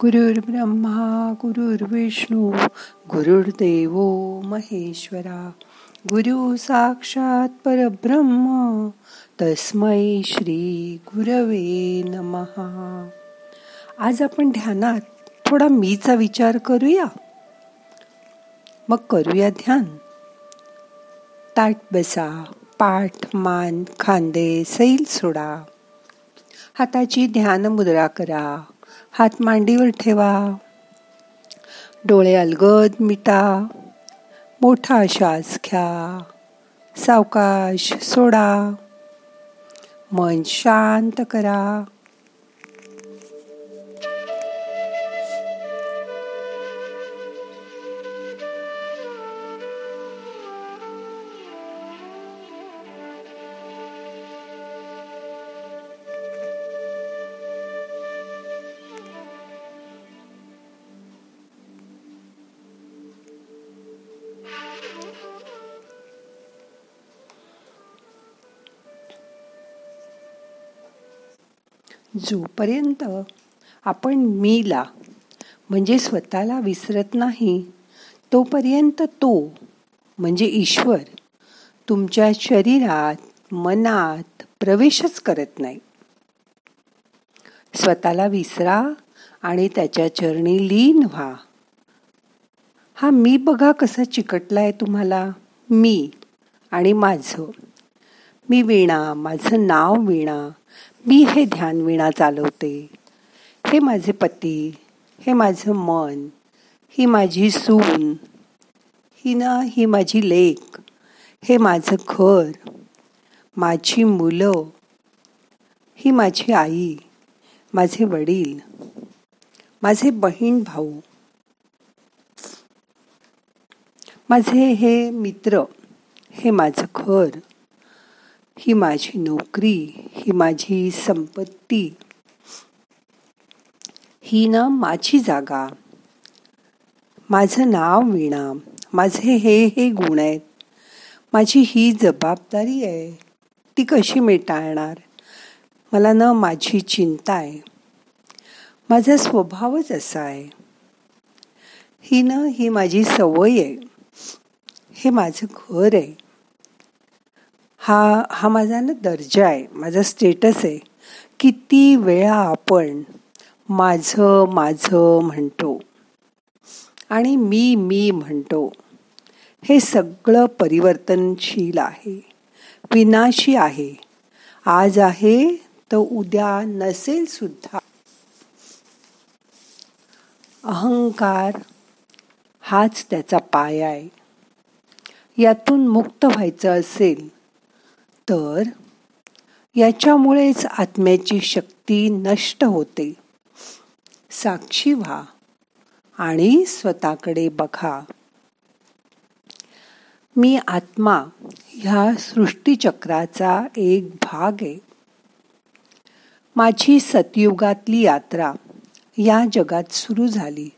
गुरुर्ब्रह्मा गुरुर्विष्णू गुरुर्देव महेश्वरा। गुरु साक्षात परब्रह्म तस्मै श्री गुरवे नमहा आज आपण ध्यानात थोडा मीचा विचार करूया? मग करूया ध्यान. ताट बसा पाठ मान खांदे सैल सोडा. हाताची ध्यान मुद्रा करा. हात मांडीवर ठेवा. डोळे अलगद मिटा. मोठा श्वास घ्या. सावकाश सोडा. मन शांत करा. जोपर्यंत आपण मीला म्हणजे स्वतःला विसरत नाही तोपर्यंत तो म्हणजे ईश्वर तुमच्या शरीरात मनात प्रवेशच करत नाही. स्वतःला विसरा आणि त्याच्या चरणी लीन व्हा. हा मी बघा कसा चिकटलाय तुम्हाला. मी आणि माझं. मी वीणा माझं नाव वीणा. मी हे ध्यान विणा चालवते. हे माझे पती हे माझं मन ही माझी सून ही ना ही माझी लेक हे माझं घर माझी मुलं ही माझी आई माझे वडील माझे बहीण भाऊ माझे हे मित्र हे माझं घर ही माझी नोकरी ही माझी संपत्ती. ही ना माझी जागा. माझं नाव विणा. माझे हे हे गुण आहेत. माझी ही जबाबदारी आहे. ती कशी मिटाळणार? मला ना माझी चिंता आहे. माझा स्वभावच असा आहे. ही ना ही माझी सवय आहे. हे माझं घर आहे. हा हा माझा ना दर्जा आहे माझा स्टेटस आहे. किती वेळा आपण माझं माझं म्हणतो आणि मी मी म्हणतो हे सगळं परिवर्तनशील आहे विनाशी आहे. आज आहे तर उद्या नसेल सुद्धा. अहंकार हाच त्याचा पाय आहे. यातून मुक्त व्हायचं असेल तर याच्यामुळेच आत्म्याची शक्ती नष्ट होते. साक्षी व्हा आणि स्वतःकडे बघा. मी आत्मा ह्या सृष्टीचक्राचा एक भाग आहे. माझी सतयुगातली यात्रा या जगात सुरू झाली.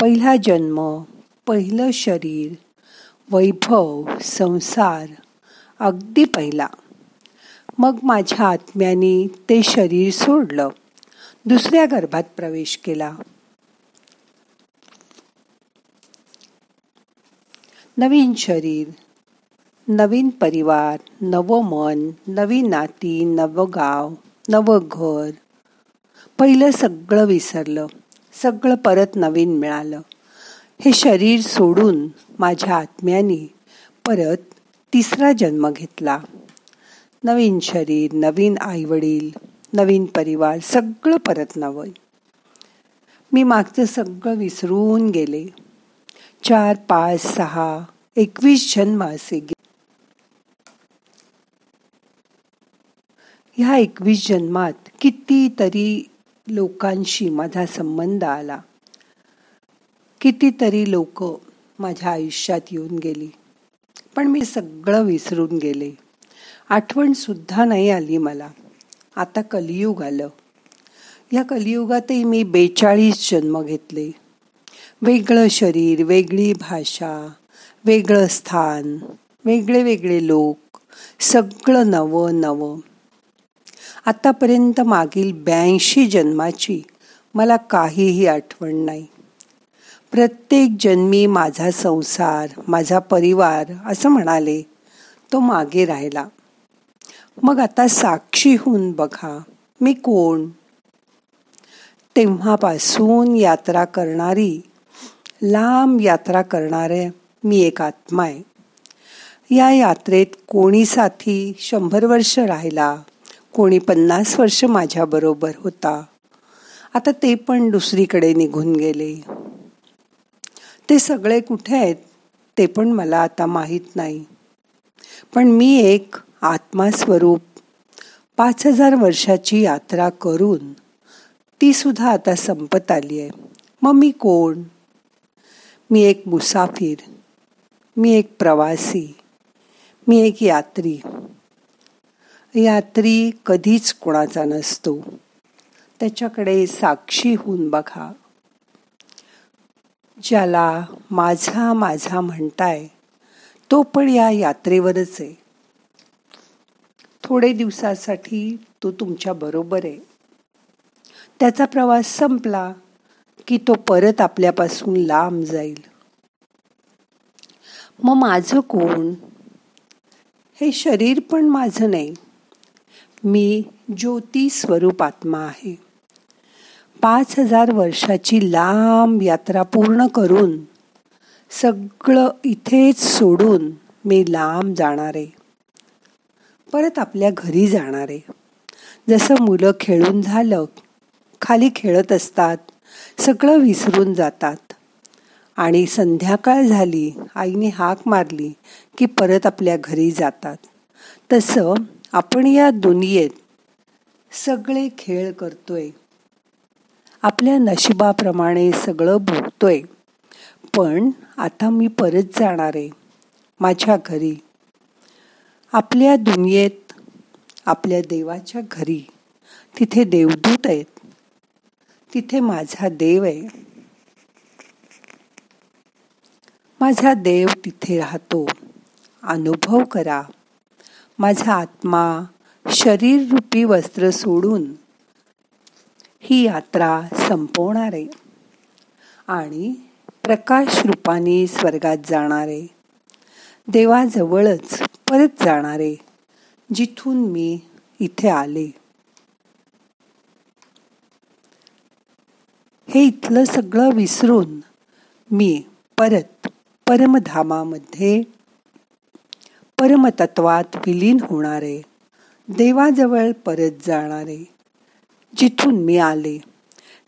पहिला जन्म पहिलं शरीर वैभव संसार अगदी पहिला. मग माझ्या आत्म्याने ते शरीर सोडलं. दुसऱ्या गर्भात प्रवेश केला. नवीन शरीर नवीन परिवार नवं मन नवी नाती नवं गाव नवं घर. पहिलं सगळं विसरलं. सगळं परत नवीन मिळालं. हे शरीर सोडून माझ्या आत्म्याने परत तिसरा जन्म घेतला. नवीन शरीर नवीन आईवडील नवीन परिवार सगळं परत नवं. मी मागचं सगळं विसरून गेले. चार पाच सहा एकवीस जन्म असे गे ह्या एकवीस जन्मात कितीतरी लोकांशी माझा संबंध आला. कितीतरी लोक माझ्या आयुष्यात येऊन गेली. पण मी सगळं विसरून गेले. आठवण सुद्धा नाही आली मला. आता कलियुग आलं. या कलियुगातही मी बेचाळीस जन्म घेतले. वेगळं शरीर वेगळी भाषा वेगळं स्थान वेगळे वेगळे लोक सगळं नवं नवं. आतापर्यंत मागील ब्याऐंशी जन्माची मला काहीही आठवण नाही. प्रत्येक जन्मी माझा संसार माझा परिवार असं म्हणाले तो मागे राहिला. मग आता साक्षी होऊन बघा मी कोण? तेव्हापासून यात्रा करणारी लांब यात्रा करणारे मी एक आत्मा आहे. या यात्रेत कोणी साथी शंभर वर्ष राहिला कोणी पन्नास वर्ष माझ्याबरोबर होता. आता ते पण दुसरीकडे निघून गेले. ते सगळे कुठे आहेत ते पण मला आता माहीत नाही. पण मी एक आत्मास्वरूप पाच हजार वर्षाची यात्रा करून ती सुद्धा आता संपत आली आहे. मग मी कोण? मी एक मुसाफिर मी एक प्रवासी मी एक यात्री. यात्री कधीच कोणाचा नसतो. त्याच्याकडे साक्षी होऊन बघा. ज्याला माझा माझा म्हणताय तो पण या यात्रेवरच आहे. थोडे दिवसासाठी तो तुमच्या बरोबर आहे. त्याचा प्रवास संपला की तो परत आपल्यापासून लांब जाईल. मग माझं कोण? हे शरीर पण माझं नाही. मी ज्योती स्वरूप आत्मा आहे. पाच हजार वर्षाची लांब यात्रा पूर्ण करून सगळं इथेच सोडून मी लांब जाणारे. परत आपल्या घरी जाणार. आहे जसं मुलं खेळून झालं खाली खेळत असतात सगळं विसरून जातात. आणि संध्याकाळ झाली आईने हाक मारली की परत आपल्या घरी जातात. तसं आपण या दुनियेत सगळे खेळ करतोय. आपल्या नशिबाप्रमाणे सगळं भोगतोय. पण आता मी परत जाणार आहे माझ्या घरी. आपल्या दुनियेत आपल्या देवाच्या घरी. तिथे देवदूत आहेत. तिथे माझा देव आहे. माझा देव तिथे राहतो. अनुभव करा. माझा आत्मा शरीर रूपी वस्त्र सोडून ही यात्रा संपवणारे आणि प्रकाश रूपाने स्वर्गात जाणारे देवाजवळच परत जाणारे जिथून मी इथे आले. हे इथलं सगळं विसरून मी परत परमधामामध्ये परमतत्वात विलीन होणारे देवाजवळ परत जाणारे जिथून मी आले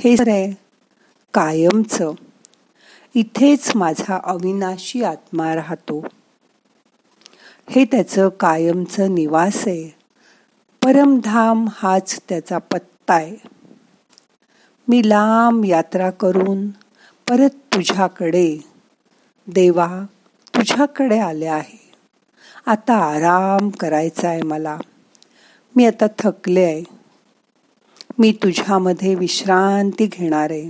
हे आहे कायमचं. इथेच माझा अविनाशी आत्मा राहतो. हे त्याचं कायमचं निवास आहे. परमधाम हाच त्याचा पत्ता आहे. मी लांब यात्रा करून परत तुझ्याकडे. देवा तुझ्याकडे आले आहे. आता आराम करायचा आहे मला. मी आता थकले आहे. मी तुझ्यामध्ये विश्रांती घेणार आहे.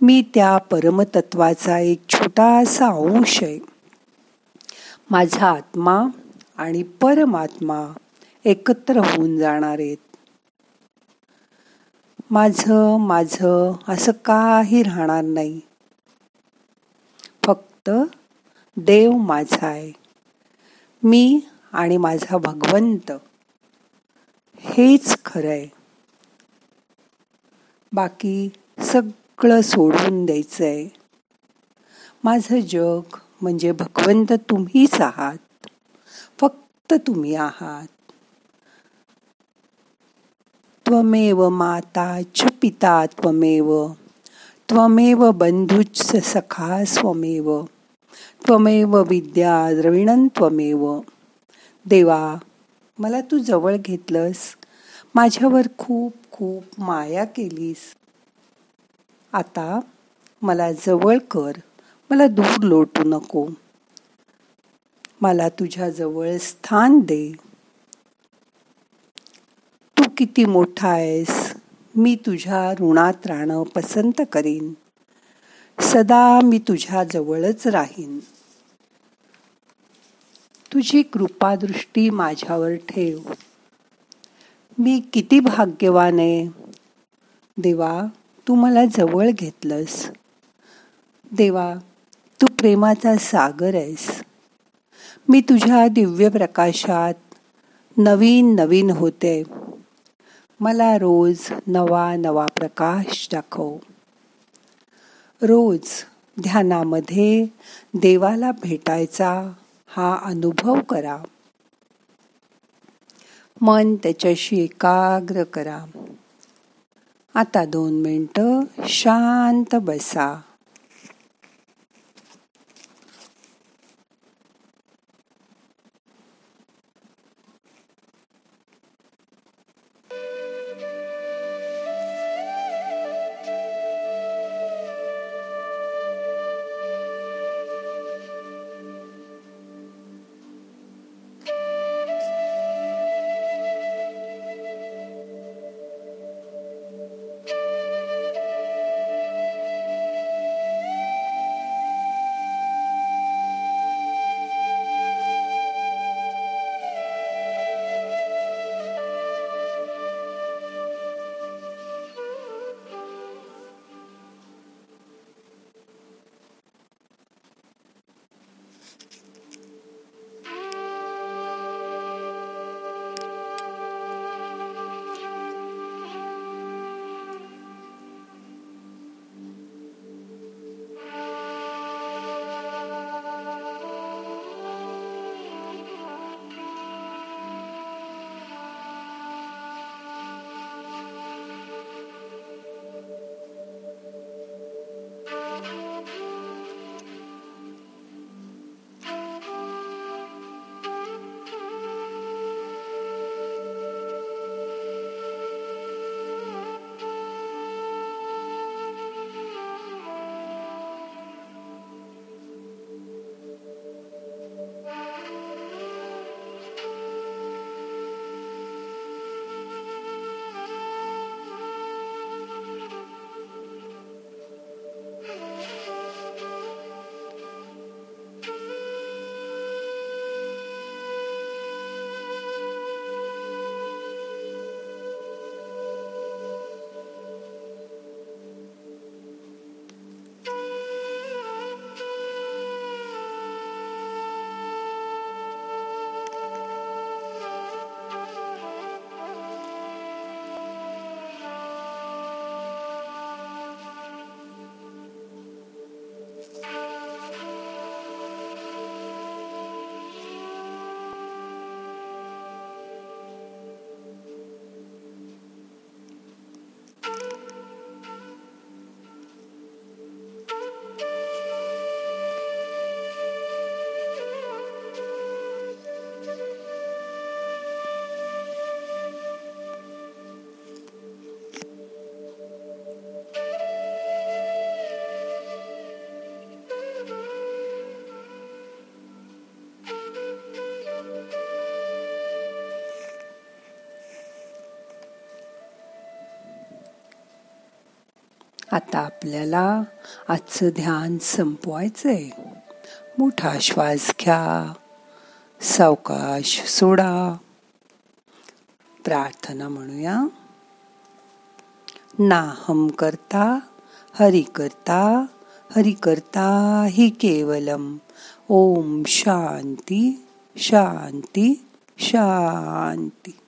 मी त्या परमतत्वाचा एक छोटासा अंश आहे. माझा आत्मा आणि परमात्मा एकत्र होऊन जाणार आहेत. माझं माझं असं काही राहणार नाही. फक्त देव माझा आहे. मी आणि माझा भगवंत. हेच खरं आहे. बाकी सगळं सोडून द्यायचं आहे माझं जग म्हणजे भगवंत तुम्हीच आहात. फक्त तुम्ही आहात. त्वमेव माता च पिता त्वमेव. त्वमेव बंधुच सखा स्वमेव. त्वमेव विद्या द्रविणन त्वमेव. देवा मला तू जवळ घेतलंस. माझ्यावर खूप खूप माया केलीस. आता मला जवळ कर. मला दूर लोटू नको. मला तुझ्या जवळ स्थान दे. तू किती मोठा आहेस. मी तुझ्या ऋणात राहणं पसंत करीन. सदा मी तुझ्या जवळच राहीन. तुझी कृपादृष्टी माझ्यावर ठेव. मी किती भाग्यवान आहे. देवा तू मला जवळ घेतलंस. देवा तू प्रेमाचा सागर आहेस. मी तुझ्या दिव्य प्रकाशात नवीन नवीन होते. मला रोज नवा नवा प्रकाश दाखव. रोज ध्यानामध्ये देवाला भेटायचा हा अनुभव करा. मन त्याच्याशी एकाग्र करा. आता दोन मिनटं शांत बसा. आता आपल्याला आजचं ध्यान संपवायचंय. मोठा श्वास घ्या. सावकाश सोडा. प्रार्थना म्हणूया. नाहम करता हरि करता हरि करता हि केवलम. ओम शांती शांती शांती.